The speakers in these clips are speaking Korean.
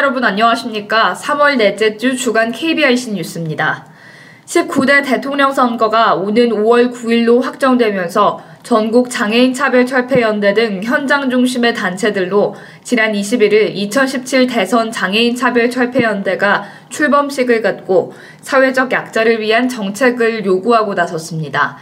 여러분 안녕하십니까? 3월 넷째 주 주간 KBIC 뉴스입니다. 19대 대통령 선거가 오는 5월 9일로 확정되면서 전국 장애인 차별 철폐 연대 등 현장 중심의 단체들로 지난 21일 2017 대선 장애인 차별 철폐 연대가 출범식을 갖고 사회적 약자를 위한 정책을 요구하고 나섰습니다.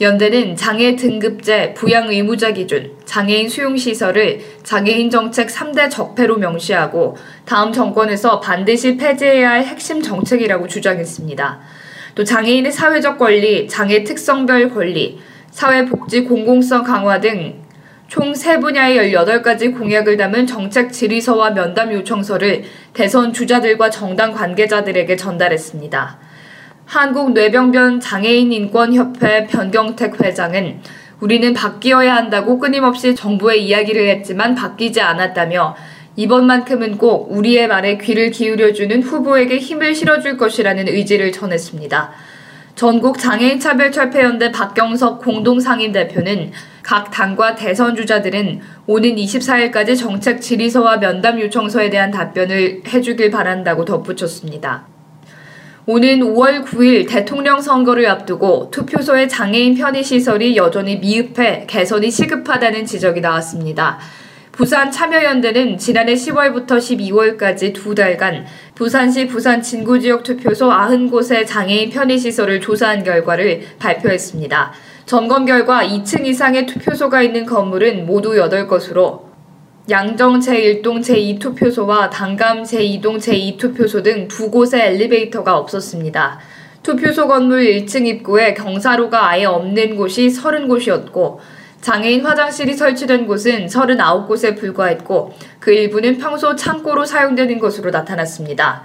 연대는 장애 등급제, 부양 의무자 기준, 장애인 수용시설을 장애인 정책 3대 적폐로 명시하고 다음 정권에서 반드시 폐지해야 할 핵심 정책이라고 주장했습니다. 또 장애인의 사회적 권리, 장애 특성별 권리, 사회복지 공공성 강화 등 총 3분야의 18가지 공약을 담은 정책 질의서와 면담 요청서를 대선 주자들과 정당 관계자들에게 전달했습니다. 한국뇌병변 장애인인권협회 변경택 회장은 우리는 바뀌어야 한다고 끊임없이 정부에 이야기를 했지만 바뀌지 않았다며 이번만큼은 꼭 우리의 말에 귀를 기울여주는 후보에게 힘을 실어줄 것이라는 의지를 전했습니다. 전국 장애인 차별 철폐연대 박경석 공동상임 대표는 각 당과 대선 주자들은 오는 24일까지 정책 질의서와 면담 요청서에 대한 답변을 해주길 바란다고 덧붙였습니다. 오는 5월 9일 대통령 선거를 앞두고 투표소의 장애인 편의시설이 여전히 미흡해 개선이 시급하다는 지적이 나왔습니다. 부산 참여연대는 지난해 10월부터 12월까지 두 달간 부산시 부산 진구지역 투표소 90곳의 장애인 편의시설을 조사한 결과를 발표했습니다. 점검 결과 2층 이상의 투표소가 있는 건물은 모두 8것으로 양정 제1동 제2투표소와 당감 제2동 제2투표소 등 두 곳에 엘리베이터가 없었습니다. 투표소 건물 1층 입구에 경사로가 아예 없는 곳이 30곳이었고 장애인 화장실이 설치된 곳은 39곳에 불과했고 그 일부는 평소 창고로 사용되는 것으로 나타났습니다.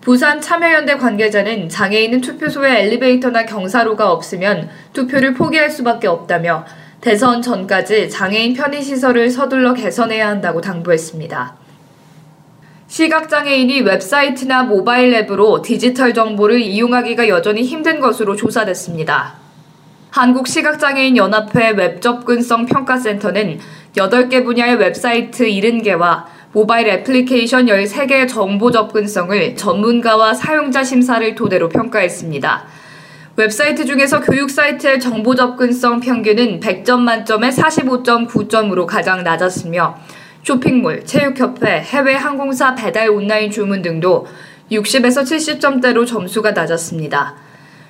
부산 참여연대 관계자는 장애인은 투표소에 엘리베이터나 경사로가 없으면 투표를 포기할 수밖에 없다며 대선 전까지 장애인 편의시설을 서둘러 개선해야 한다고 당부했습니다. 시각장애인이 웹사이트나 모바일 앱으로 디지털 정보를 이용하기가 여전히 힘든 것으로 조사됐습니다. 한국시각장애인연합회 웹접근성 평가센터는 8개 분야의 웹사이트 70개와 모바일 애플리케이션 13개의 정보 접근성을 전문가와 사용자 심사를 토대로 평가했습니다. 웹사이트 중에서 교육 사이트의 정보 접근성 평균은 100점 만점에 45.9점으로 가장 낮았으며 쇼핑몰, 체육협회, 해외 항공사 배달 온라인 주문 등도 60에서 70점대로 점수가 낮았습니다.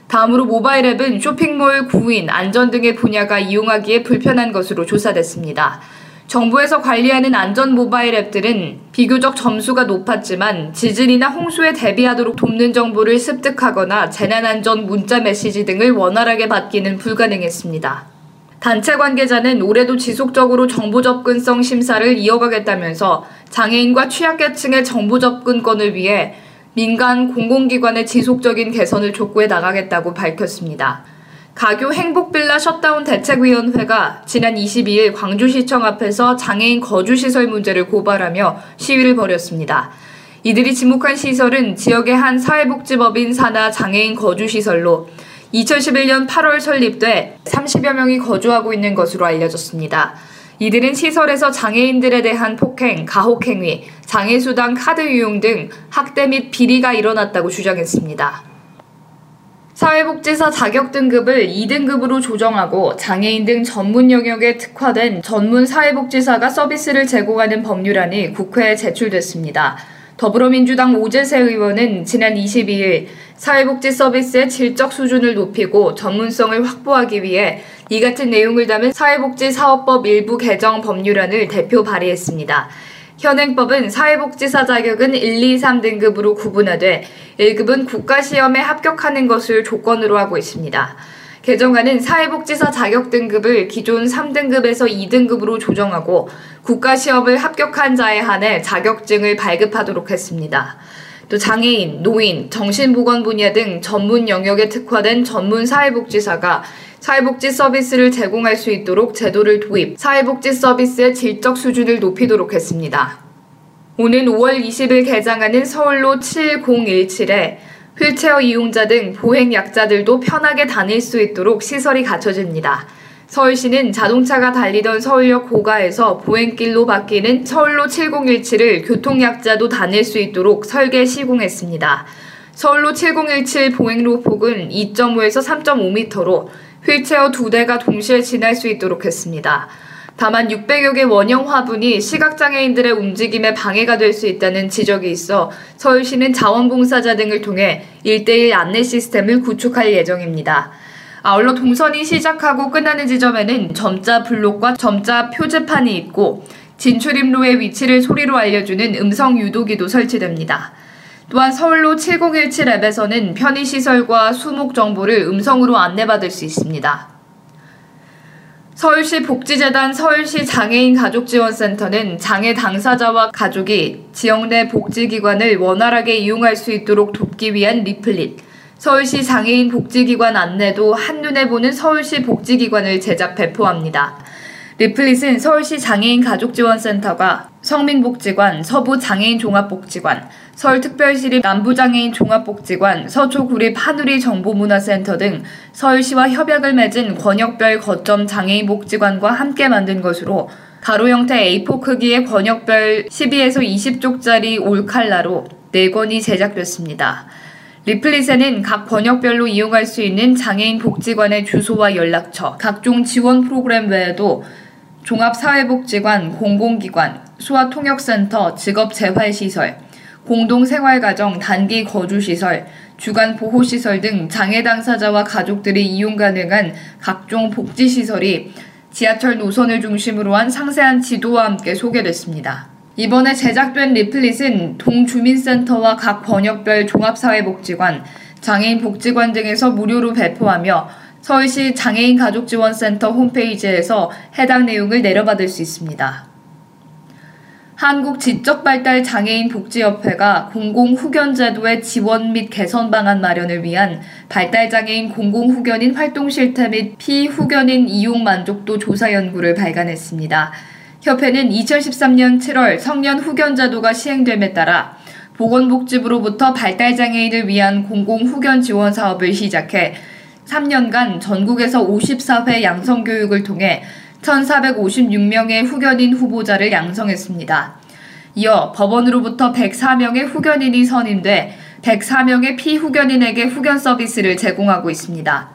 다음으로 모바일 앱은 쇼핑몰, 구인, 안전 등의 분야가 이용하기에 불편한 것으로 조사됐습니다. 정부에서 관리하는 안전 모바일 앱들은 비교적 점수가 높았지만 지진이나 홍수에 대비하도록 돕는 정보를 습득하거나 재난안전 문자 메시지 등을 원활하게 받기는 불가능했습니다. 단체 관계자는 올해도 지속적으로 정보 접근성 심사를 이어가겠다면서 장애인과 취약계층의 정보 접근권을 위해 민간 공공기관의 지속적인 개선을 촉구해 나가겠다고 밝혔습니다. 가교 행복빌라 셧다운 대책위원회가 지난 22일 광주시청 앞에서 장애인 거주시설 문제를 고발하며 시위를 벌였습니다. 이들이 지목한 시설은 지역의 한 사회복지법인 산하 장애인 거주시설로 2011년 8월 설립돼 30여 명이 거주하고 있는 것으로 알려졌습니다. 이들은 시설에서 장애인들에 대한 폭행, 가혹행위, 장애수당 카드 유용 등 학대 및 비리가 일어났다고 주장했습니다. 사회복지사 자격 등급을 2등급으로 조정하고 장애인 등 전문 영역에 특화된 전문 사회복지사가 서비스를 제공하는 법률안이 국회에 제출됐습니다. 더불어민주당 오재세 의원은 지난 22일 사회복지 서비스의 질적 수준을 높이고 전문성을 확보하기 위해 이 같은 내용을 담은 사회복지 사업법 일부 개정 법률안을 대표 발의했습니다. 현행법은 사회복지사 자격은 1, 2, 3등급으로 구분하되 1급은 국가시험에 합격하는 것을 조건으로 하고 있습니다. 개정안은 사회복지사 자격 등급을 기존 3등급에서 2등급으로 조정하고 국가시험을 합격한 자에 한해 자격증을 발급하도록 했습니다. 또 장애인, 노인, 정신보건 분야 등 전문 영역에 특화된 전문 사회복지사가 사회복지 서비스를 제공할 수 있도록 제도를 도입, 사회복지 서비스의 질적 수준을 높이도록 했습니다. 오는 5월 20일 개장하는 서울로 7017에 휠체어 이용자 등 보행 약자들도 편하게 다닐 수 있도록 시설이 갖춰집니다. 서울시는 자동차가 달리던 서울역 고가에서 보행길로 바뀌는 서울로 7017을 교통약자도 다닐 수 있도록 설계 시공했습니다. 서울로 7017 보행로 폭은 2.5에서 3.5m로 휠체어 두 대가 동시에 지날 수 있도록 했습니다. 다만 600여 개 원형 화분이 시각장애인들의 움직임에 방해가 될 수 있다는 지적이 있어 서울시는 자원봉사자 등을 통해 1대1 안내 시스템을 구축할 예정입니다. 아울러 동선이 시작하고 끝나는 지점에는 점자 블록과 점자 표지판이 있고 진출입로의 위치를 소리로 알려주는 음성 유도기도 설치됩니다. 또한 서울로 7017 앱에서는 편의시설과 수목 정보를 음성으로 안내받을 수 있습니다. 서울시 복지재단 서울시 장애인 가족지원센터는 장애 당사자와 가족이 지역 내 복지기관을 원활하게 이용할 수 있도록 돕기 위한 리플릿, 서울시 장애인 복지기관 안내도 한눈에 보는 서울시 복지기관을 제작 배포합니다. 리플릿은 서울시 장애인 가족지원센터가 성민복지관, 서부장애인 종합복지관, 서울특별시립 남부장애인 종합복지관, 서초구립 한우리 정보문화센터 등 서울시와 협약을 맺은 권역별 거점 장애인 복지관과 함께 만든 것으로 가로 형태 A4 크기의 권역별 12에서 20쪽짜리 올칼라로 4권이 제작됐습니다. 리플릿에는 각 번역별로 이용할 수 있는 장애인 복지관의 주소와 연락처, 각종 지원 프로그램 외에도 종합사회복지관, 공공기관, 수화통역센터, 직업재활시설, 공동생활가정, 단기 거주시설, 주간 보호시설 등 장애 당사자와 가족들이 이용 가능한 각종 복지시설이 지하철 노선을 중심으로 한 상세한 지도와 함께 소개됐습니다. 이번에 제작된 리플릿은 동주민센터와 각 번역별 종합사회복지관, 장애인 복지관 등에서 무료로 배포하며 서울시 장애인 가족지원센터 홈페이지에서 해당 내용을 내려받을 수 있습니다. 한국지적발달 장애인 복지협회가 공공후견제도의 지원 및 개선 방안 마련을 위한 발달장애인 공공후견인 활동 실태 및 피후견인 이용 만족도 조사 연구를 발간했습니다. 협회는 2013년 7월 성년 후견제도가 시행됨에 따라 보건복지부로부터 발달장애인을 위한 공공후견 지원 사업을 시작해 3년간 전국에서 54회 양성교육을 통해 1,456명의 후견인 후보자를 양성했습니다. 이어 법원으로부터 104명의 후견인이 선임돼 104명의 피후견인에게 후견 서비스를 제공하고 있습니다.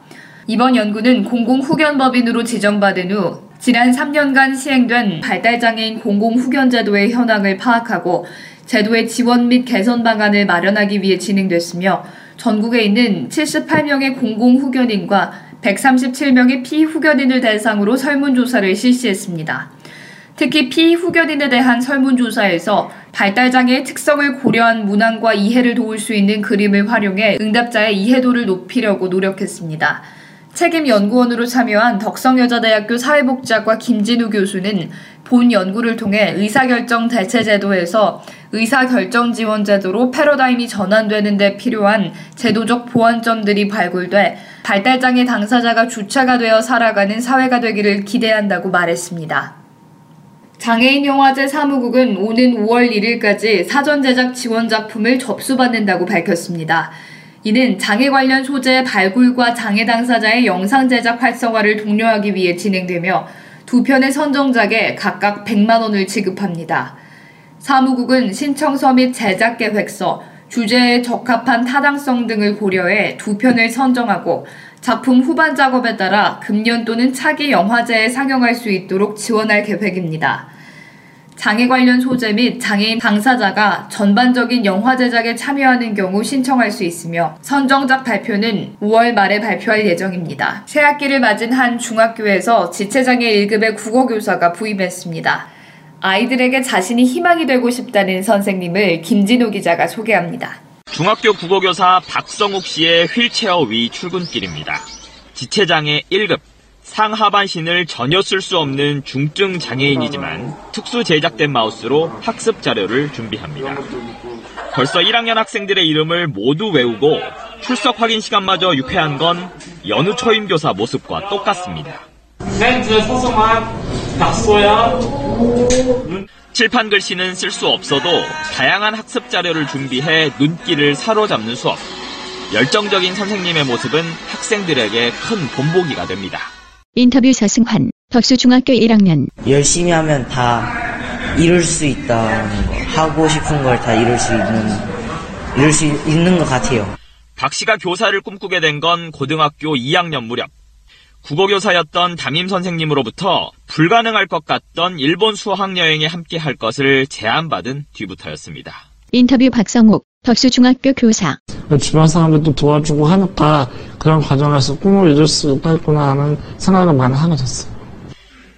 이번 연구는 공공후견법인으로 지정받은 후 지난 3년간 시행된 발달장애인 공공후견제도의 현황을 파악하고 제도의 지원 및 개선 방안을 마련하기 위해 진행됐으며 전국에 있는 78명의 공공후견인과 137명의 피후견인을 대상으로 설문조사를 실시했습니다. 특히 피후견인에 대한 설문조사에서 발달장애의 특성을 고려한 문항과 이해를 도울 수 있는 그림을 활용해 응답자의 이해도를 높이려고 노력했습니다. 책임 연구원으로 참여한 덕성여자대학교 사회복지학과 김진우 교수는 본 연구를 통해 의사결정 대체제도에서 의사결정 지원제도로 패러다임이 전환되는 데 필요한 제도적 보완점들이 발굴돼 발달장애 당사자가 주체가 되어 살아가는 사회가 되기를 기대한다고 말했습니다. 장애인 영화제 사무국은 오는 5월 1일까지 사전 제작 지원 작품을 접수받는다고 밝혔습니다. 이는 장애 관련 소재의 발굴과 장애 당사자의 영상 제작 활성화를 독려하기 위해 진행되며 두 편의 선정작에 각각 100만 원을 지급합니다. 사무국은 신청서 및 제작 계획서, 주제에 적합한 타당성 등을 고려해 두 편을 선정하고 작품 후반 작업에 따라 금년 또는 차기 영화제에 상영할 수 있도록 지원할 계획입니다. 장애 관련 소재 및 장애인 당사자가 전반적인 영화 제작에 참여하는 경우 신청할 수 있으며 선정작 발표는 5월 말에 발표할 예정입니다. 새학기를 맞은 한 중학교에서 지체장애 1급의 국어교사가 부임했습니다. 아이들에게 자신이 희망이 되고 싶다는 선생님을 김진호 기자가 소개합니다. 중학교 국어교사 박성욱 씨의 휠체어 위 출근길입니다. 지체장애 1급 상하반신을 전혀 쓸 수 없는 중증 장애인이지만 특수 제작된 마우스로 학습 자료를 준비합니다. 벌써 1학년 학생들의 이름을 모두 외우고 출석 확인 시간마저 유쾌한 건 연우 초임교사 모습과 똑같습니다. 칠판 글씨는 쓸 수 없어도 다양한 학습 자료를 준비해 눈길을 사로잡는 수업. 열정적인 선생님의 모습은 학생들에게 큰 본보기가 됩니다. 인터뷰 서승환, 덕수중학교 1학년. 열심히 하면 다 이룰 수 있다는 거. 하고 싶은 걸 다 이룰 수 있는, 이룰 수 있는 것 같아요. 박 씨가 교사를 꿈꾸게 된 건 고등학교 2학년 무렵. 국어교사였던 담임 선생님으로부터 불가능할 것 같던 일본 수학 여행에 함께 할 것을 제안받은 뒤부터였습니다. 인터뷰 박성욱, 덕수중학교 교사. 주변 사람들도 도와주고 하니까 그런 과정에서 꿈을 이룰 수 있겠구나 하는 생각을 많이 하게 됐어요.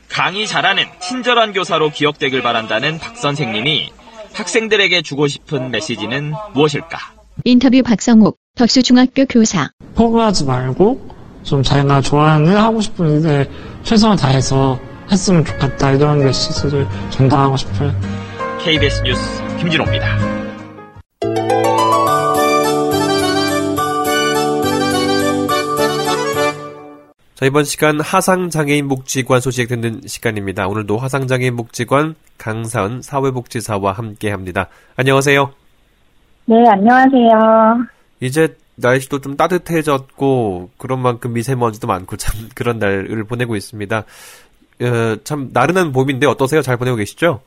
강의 잘하는 친절한 교사로 기억되길 바란다는 박 선생님이 학생들에게 주고 싶은 메시지는 무엇일까? 인터뷰 박성욱, 덕수중학교 교사. 포기하지 말고 좀 자기가 좋아하는 일 하고 싶은 일에 최선을 다해서 했으면 좋겠다 이런 메시지를 전달하고 싶어요. KBS 뉴스 김진호입니다. 자, 이번 시간 하상장애인 복지관 소식 듣는 시간입니다. 오늘도 하상장애인 복지관 강사은 사회복지사와 함께 합니다. 안녕하세요. 네, 안녕하세요. 이제 날씨도 좀 따뜻해졌고, 그런 만큼 미세먼지도 많고, 참, 그런 날을 보내고 있습니다. 어, 참, 나른한 봄인데 어떠세요? 잘 보내고 계시죠?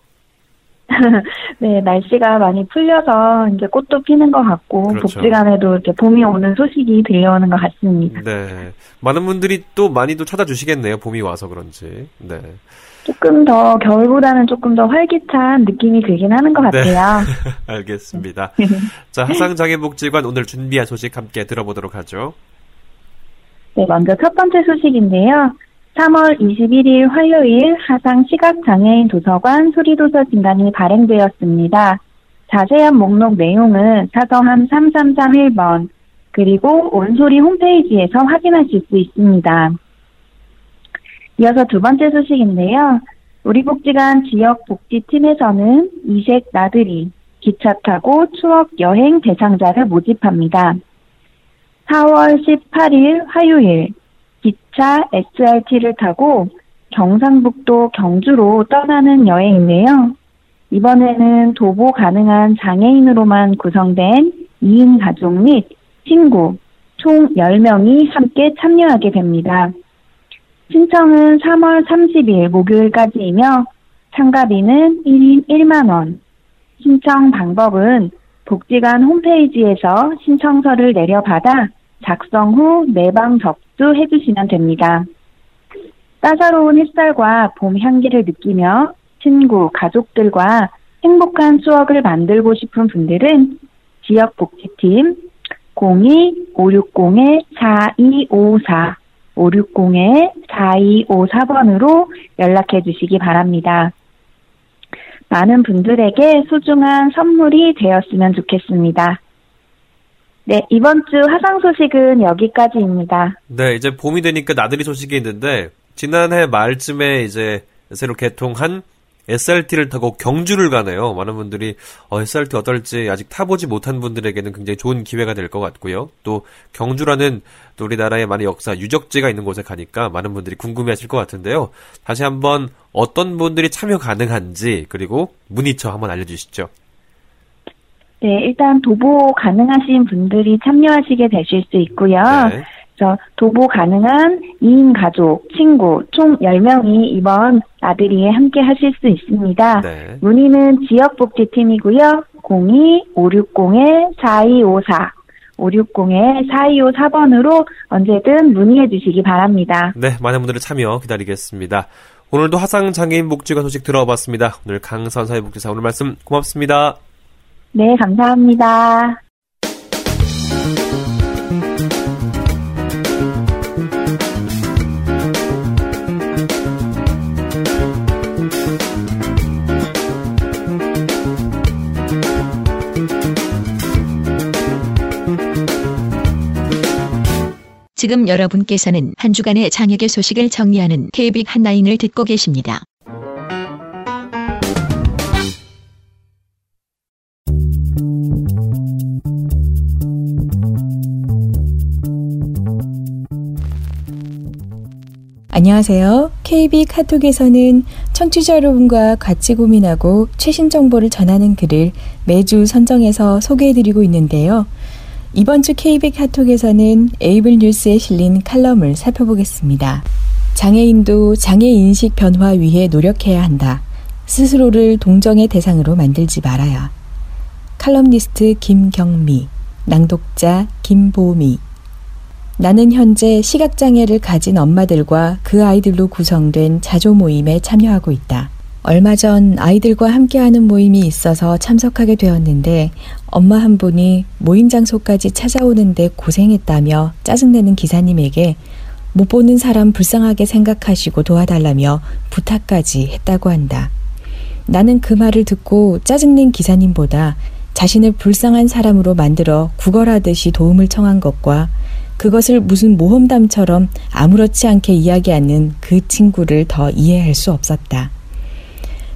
네, 날씨가 많이 풀려서 이제 꽃도 피는 것 같고 그렇죠. 복지관에도 이렇게 봄이 오는 소식이 들려오는 것 같습니다. 네. 많은 분들이 또 많이도 찾아주시겠네요. 봄이 와서 그런지. 네. 조금 더 겨울보다는 조금 더 활기찬 느낌이 들긴 하는 것 네. 같아요. 알겠습니다. 자, 하상장애복지관 오늘 준비한 소식 함께 들어보도록 하죠. 네, 먼저 첫 번째 소식인데요. 3월 21일 화요일 하상 시각장애인 도서관 소리도서 진단이 발행되었습니다. 자세한 목록 내용은 사서함 3331번 그리고 온소리 홈페이지에서 확인하실 수 있습니다. 이어서 두 번째 소식인데요. 우리 복지관 지역 복지팀에서는 이색 나들이 기차 타고 추억 여행 대상자를 모집합니다. 4월 18일 화요일 기차 SRT를 타고 경상북도 경주로 떠나는 여행인데요. 이번에는 도보 가능한 장애인으로만 구성된 2인 가족 및 친구 총 10명이 함께 참여하게 됩니다. 신청은 3월 30일 목요일까지이며 참가비는 1인 1만원. 신청 방법은 복지관 홈페이지에서 신청서를 내려받아 작성 후 내방 접수 해 주시면 됩니다. 따사로운 햇살과 봄 향기를 느끼며 친구, 가족들과 행복한 추억을 만들고 싶은 분들은 지역복지팀 02-560-4254 560-4254번으로 연락해 주시기 바랍니다. 많은 분들에게 소중한 선물이 되었으면 좋겠습니다. 네, 이번 주 화상 소식은 여기까지입니다. 네, 이제 봄이 되니까 나들이 소식이 있는데, 지난해 말쯤에 이제 새로 개통한 SRT를 타고 경주를 가네요. 많은 분들이 어, SRT 어떨지 아직 타보지 못한 분들에게는 굉장히 좋은 기회가 될 것 같고요. 또 경주라는 또 우리나라의 많은 역사, 유적지가 있는 곳에 가니까 많은 분들이 궁금해하실 것 같은데요. 다시 한번 어떤 분들이 참여 가능한지 그리고 문의처 한번 알려주시죠. 네, 일단 도보 가능하신 분들이 참여하시게 되실 수 있고요. 네. 그래서 도보 가능한 2인 가족, 친구 총 10명이 이번 나들이에 함께 하실 수 있습니다. 네. 문의는 지역복지팀이고요. 02-560-4254 560-4254번으로 언제든 문의해 주시기 바랍니다. 네, 많은 분들의 참여 기다리겠습니다. 오늘도 화상장애인 복지관 소식 들어봤습니다. 오늘 강선 사회복지사 오늘 말씀 고맙습니다. 네, 감사합니다. 지금 여러분께서는 한 주간의 장혁의 소식을 정리하는 KB 한라인을 듣고 계십니다. 안녕하세요. KB 카톡에서는 청취자 여러분과 같이 고민하고 최신 정보를 전하는 글을 매주 선정해서 소개해드리고 있는데요. 이번 주 KB 카톡에서는 에이블 뉴스에 실린 칼럼을 살펴보겠습니다. 장애인도 장애 인식 변화 위해 노력해야 한다. 스스로를 동정의 대상으로 만들지 말아야. 칼럼니스트 김경미, 낭독자 김보미. 나는 현재 시각장애를 가진 엄마들과 그 아이들로 구성된 자조 모임에 참여하고 있다. 얼마 전 아이들과 함께하는 모임이 있어서 참석하게 되었는데 엄마 한 분이 모임 장소까지 찾아오는데 고생했다며 짜증내는 기사님에게 못 보는 사람 불쌍하게 생각하시고 도와달라며 부탁까지 했다고 한다. 나는 그 말을 듣고 짜증낸 기사님보다 자신을 불쌍한 사람으로 만들어 구걸하듯이 도움을 청한 것과 그것을 무슨 모험담처럼 아무렇지 않게 이야기하는 그 친구를 더 이해할 수 없었다.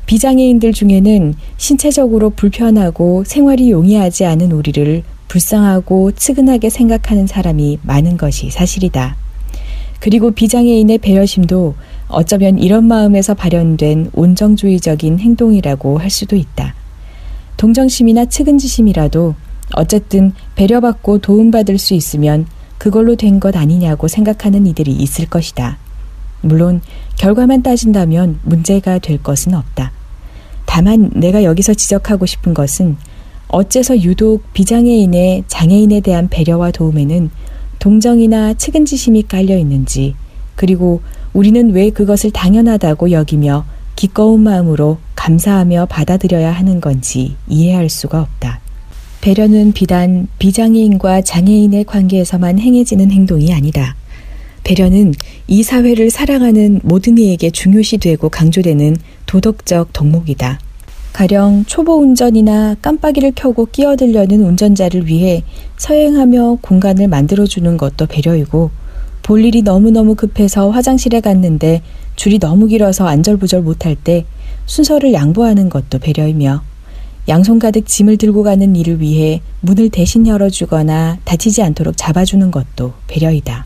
비장애인들 중에는 신체적으로 불편하고 생활이 용이하지 않은 우리를 불쌍하고 측은하게 생각하는 사람이 많은 것이 사실이다. 그리고 비장애인의 배려심도 어쩌면 이런 마음에서 발현된 온정주의적인 행동이라고 할 수도 있다. 동정심이나 측은지심이라도 어쨌든 배려받고 도움받을 수 있으면 그걸로 된 것 아니냐고 생각하는 이들이 있을 것이다. 물론 결과만 따진다면 문제가 될 것은 없다. 다만 내가 여기서 지적하고 싶은 것은 어째서 유독 비장애인의 장애인에 대한 배려와 도움에는 동정이나 측은지심이 깔려 있는지, 그리고 우리는 왜 그것을 당연하다고 여기며 기꺼운 마음으로 감사하며 받아들여야 하는 건지 이해할 수가 없다. 배려는 비단 비장애인과 장애인의 관계에서만 행해지는 행동이 아니다. 배려는 이 사회를 사랑하는 모든 이에게 중요시 되고 강조되는 도덕적 덕목이다. 가령 초보 운전이나 깜빡이를 켜고 끼어들려는 운전자를 위해 서행하며 공간을 만들어주는 것도 배려이고 볼 일이 너무너무 급해서 화장실에 갔는데 줄이 너무 길어서 안절부절 못할 때 순서를 양보하는 것도 배려이며 양손 가득 짐을 들고 가는 일을 위해 문을 대신 열어주거나 다치지 않도록 잡아주는 것도 배려이다.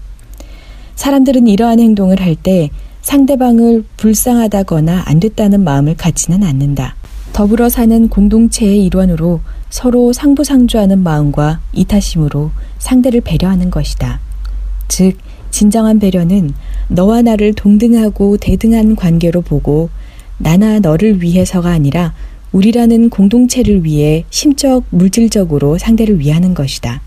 사람들은 이러한 행동을 할 때 상대방을 불쌍하다거나 안 됐다는 마음을 갖지는 않는다. 더불어 사는 공동체의 일원으로 서로 상부상조하는 마음과 이타심으로 상대를 배려하는 것이다. 즉, 진정한 배려는 너와 나를 동등하고 대등한 관계로 보고 나나 너를 위해서가 아니라 우리라는 공동체를 위해 심적, 물질적으로 상대를 위하는 것이다.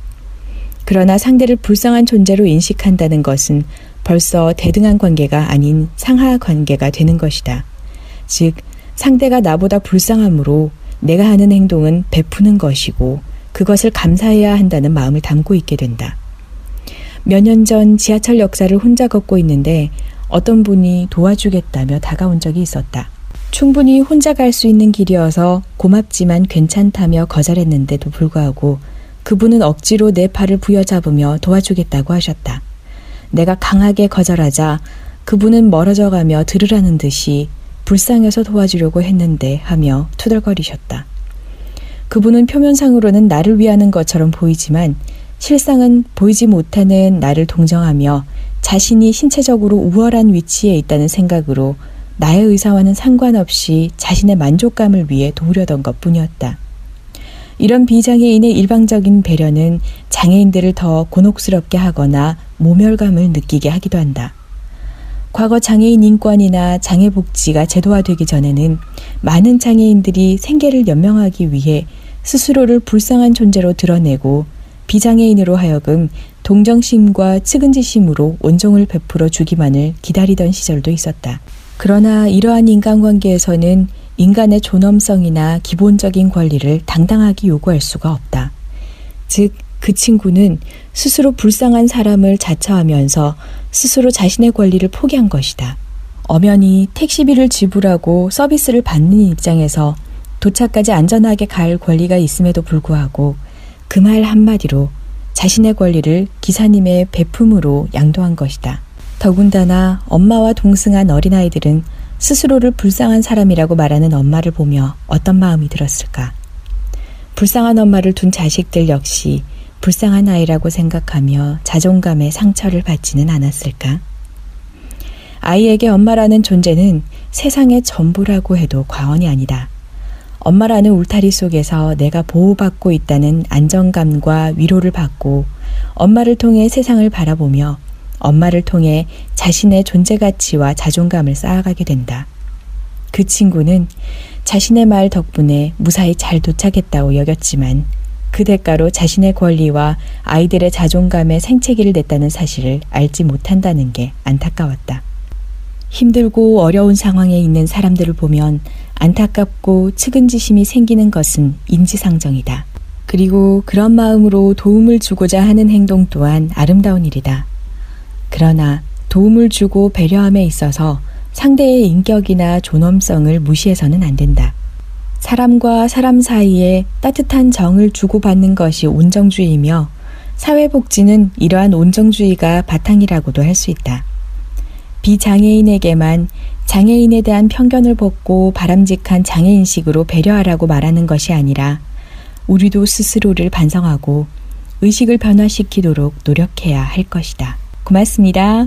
그러나 상대를 불쌍한 존재로 인식한다는 것은 벌써 대등한 관계가 아닌 상하 관계가 되는 것이다. 즉, 상대가 나보다 불쌍하므로 내가 하는 행동은 베푸는 것이고 그것을 감사해야 한다는 마음을 담고 있게 된다. 몇 년 전 지하철 역사를 혼자 걷고 있는데 어떤 분이 도와주겠다며 다가온 적이 있었다. 충분히 혼자 갈 수 있는 길이어서 고맙지만 괜찮다며 거절했는데도 불구하고 그분은 억지로 내 팔을 부여잡으며 도와주겠다고 하셨다. 내가 강하게 거절하자 그분은 멀어져 가며 들으라는 듯이 불쌍해서 도와주려고 했는데 하며 투덜거리셨다. 그분은 표면상으로는 나를 위하는 것처럼 보이지만 실상은 보이지 못하는 나를 동정하며 자신이 신체적으로 우월한 위치에 있다는 생각으로 나의 의사와는 상관없이 자신의 만족감을 위해 도우려던 것 뿐이었다. 이런 비장애인의 일방적인 배려는 장애인들을 더 곤혹스럽게 하거나 모멸감을 느끼게 하기도 한다. 과거 장애인 인권이나 장애복지가 제도화되기 전에는 많은 장애인들이 생계를 연명하기 위해 스스로를 불쌍한 존재로 드러내고 비장애인으로 하여금 동정심과 측은지심으로 온종을 베풀어 주기만을 기다리던 시절도 있었다. 그러나 이러한 인간관계에서는 인간의 존엄성이나 기본적인 권리를 당당하게 요구할 수가 없다. 즉, 그 친구는 스스로 불쌍한 사람을 자처하면서 스스로 자신의 권리를 포기한 것이다. 엄연히 택시비를 지불하고 서비스를 받는 입장에서 도착까지 안전하게 갈 권리가 있음에도 불구하고 그 말 한마디로 자신의 권리를 기사님의 배품으로 양도한 것이다. 더군다나 엄마와 동승한 어린아이들은 스스로를 불쌍한 사람이라고 말하는 엄마를 보며 어떤 마음이 들었을까? 불쌍한 엄마를 둔 자식들 역시 불쌍한 아이라고 생각하며 자존감에 상처를 받지는 않았을까? 아이에게 엄마라는 존재는 세상의 전부라고 해도 과언이 아니다. 엄마라는 울타리 속에서 내가 보호받고 있다는 안정감과 위로를 받고 엄마를 통해 세상을 바라보며 엄마를 통해 자신의 존재 가치와 자존감을 쌓아가게 된다. 그 친구는 자신의 말 덕분에 무사히 잘 도착했다고 여겼지만 그 대가로 자신의 권리와 아이들의 자존감에 생채기를 냈다는 사실을 알지 못한다는 게 안타까웠다. 힘들고 어려운 상황에 있는 사람들을 보면 안타깝고 측은지심이 생기는 것은 인지상정이다. 그리고 그런 마음으로 도움을 주고자 하는 행동 또한 아름다운 일이다. 그러나 도움을 주고 배려함에 있어서 상대의 인격이나 존엄성을 무시해서는 안 된다. 사람과 사람 사이에 따뜻한 정을 주고받는 것이 온정주의이며 사회복지는 이러한 온정주의가 바탕이라고도 할 수 있다. 비장애인에게만 장애인에 대한 편견을 벗고 바람직한 장애인식으로 배려하라고 말하는 것이 아니라 우리도 스스로를 반성하고 의식을 변화시키도록 노력해야 할 것이다. 고맙습니다.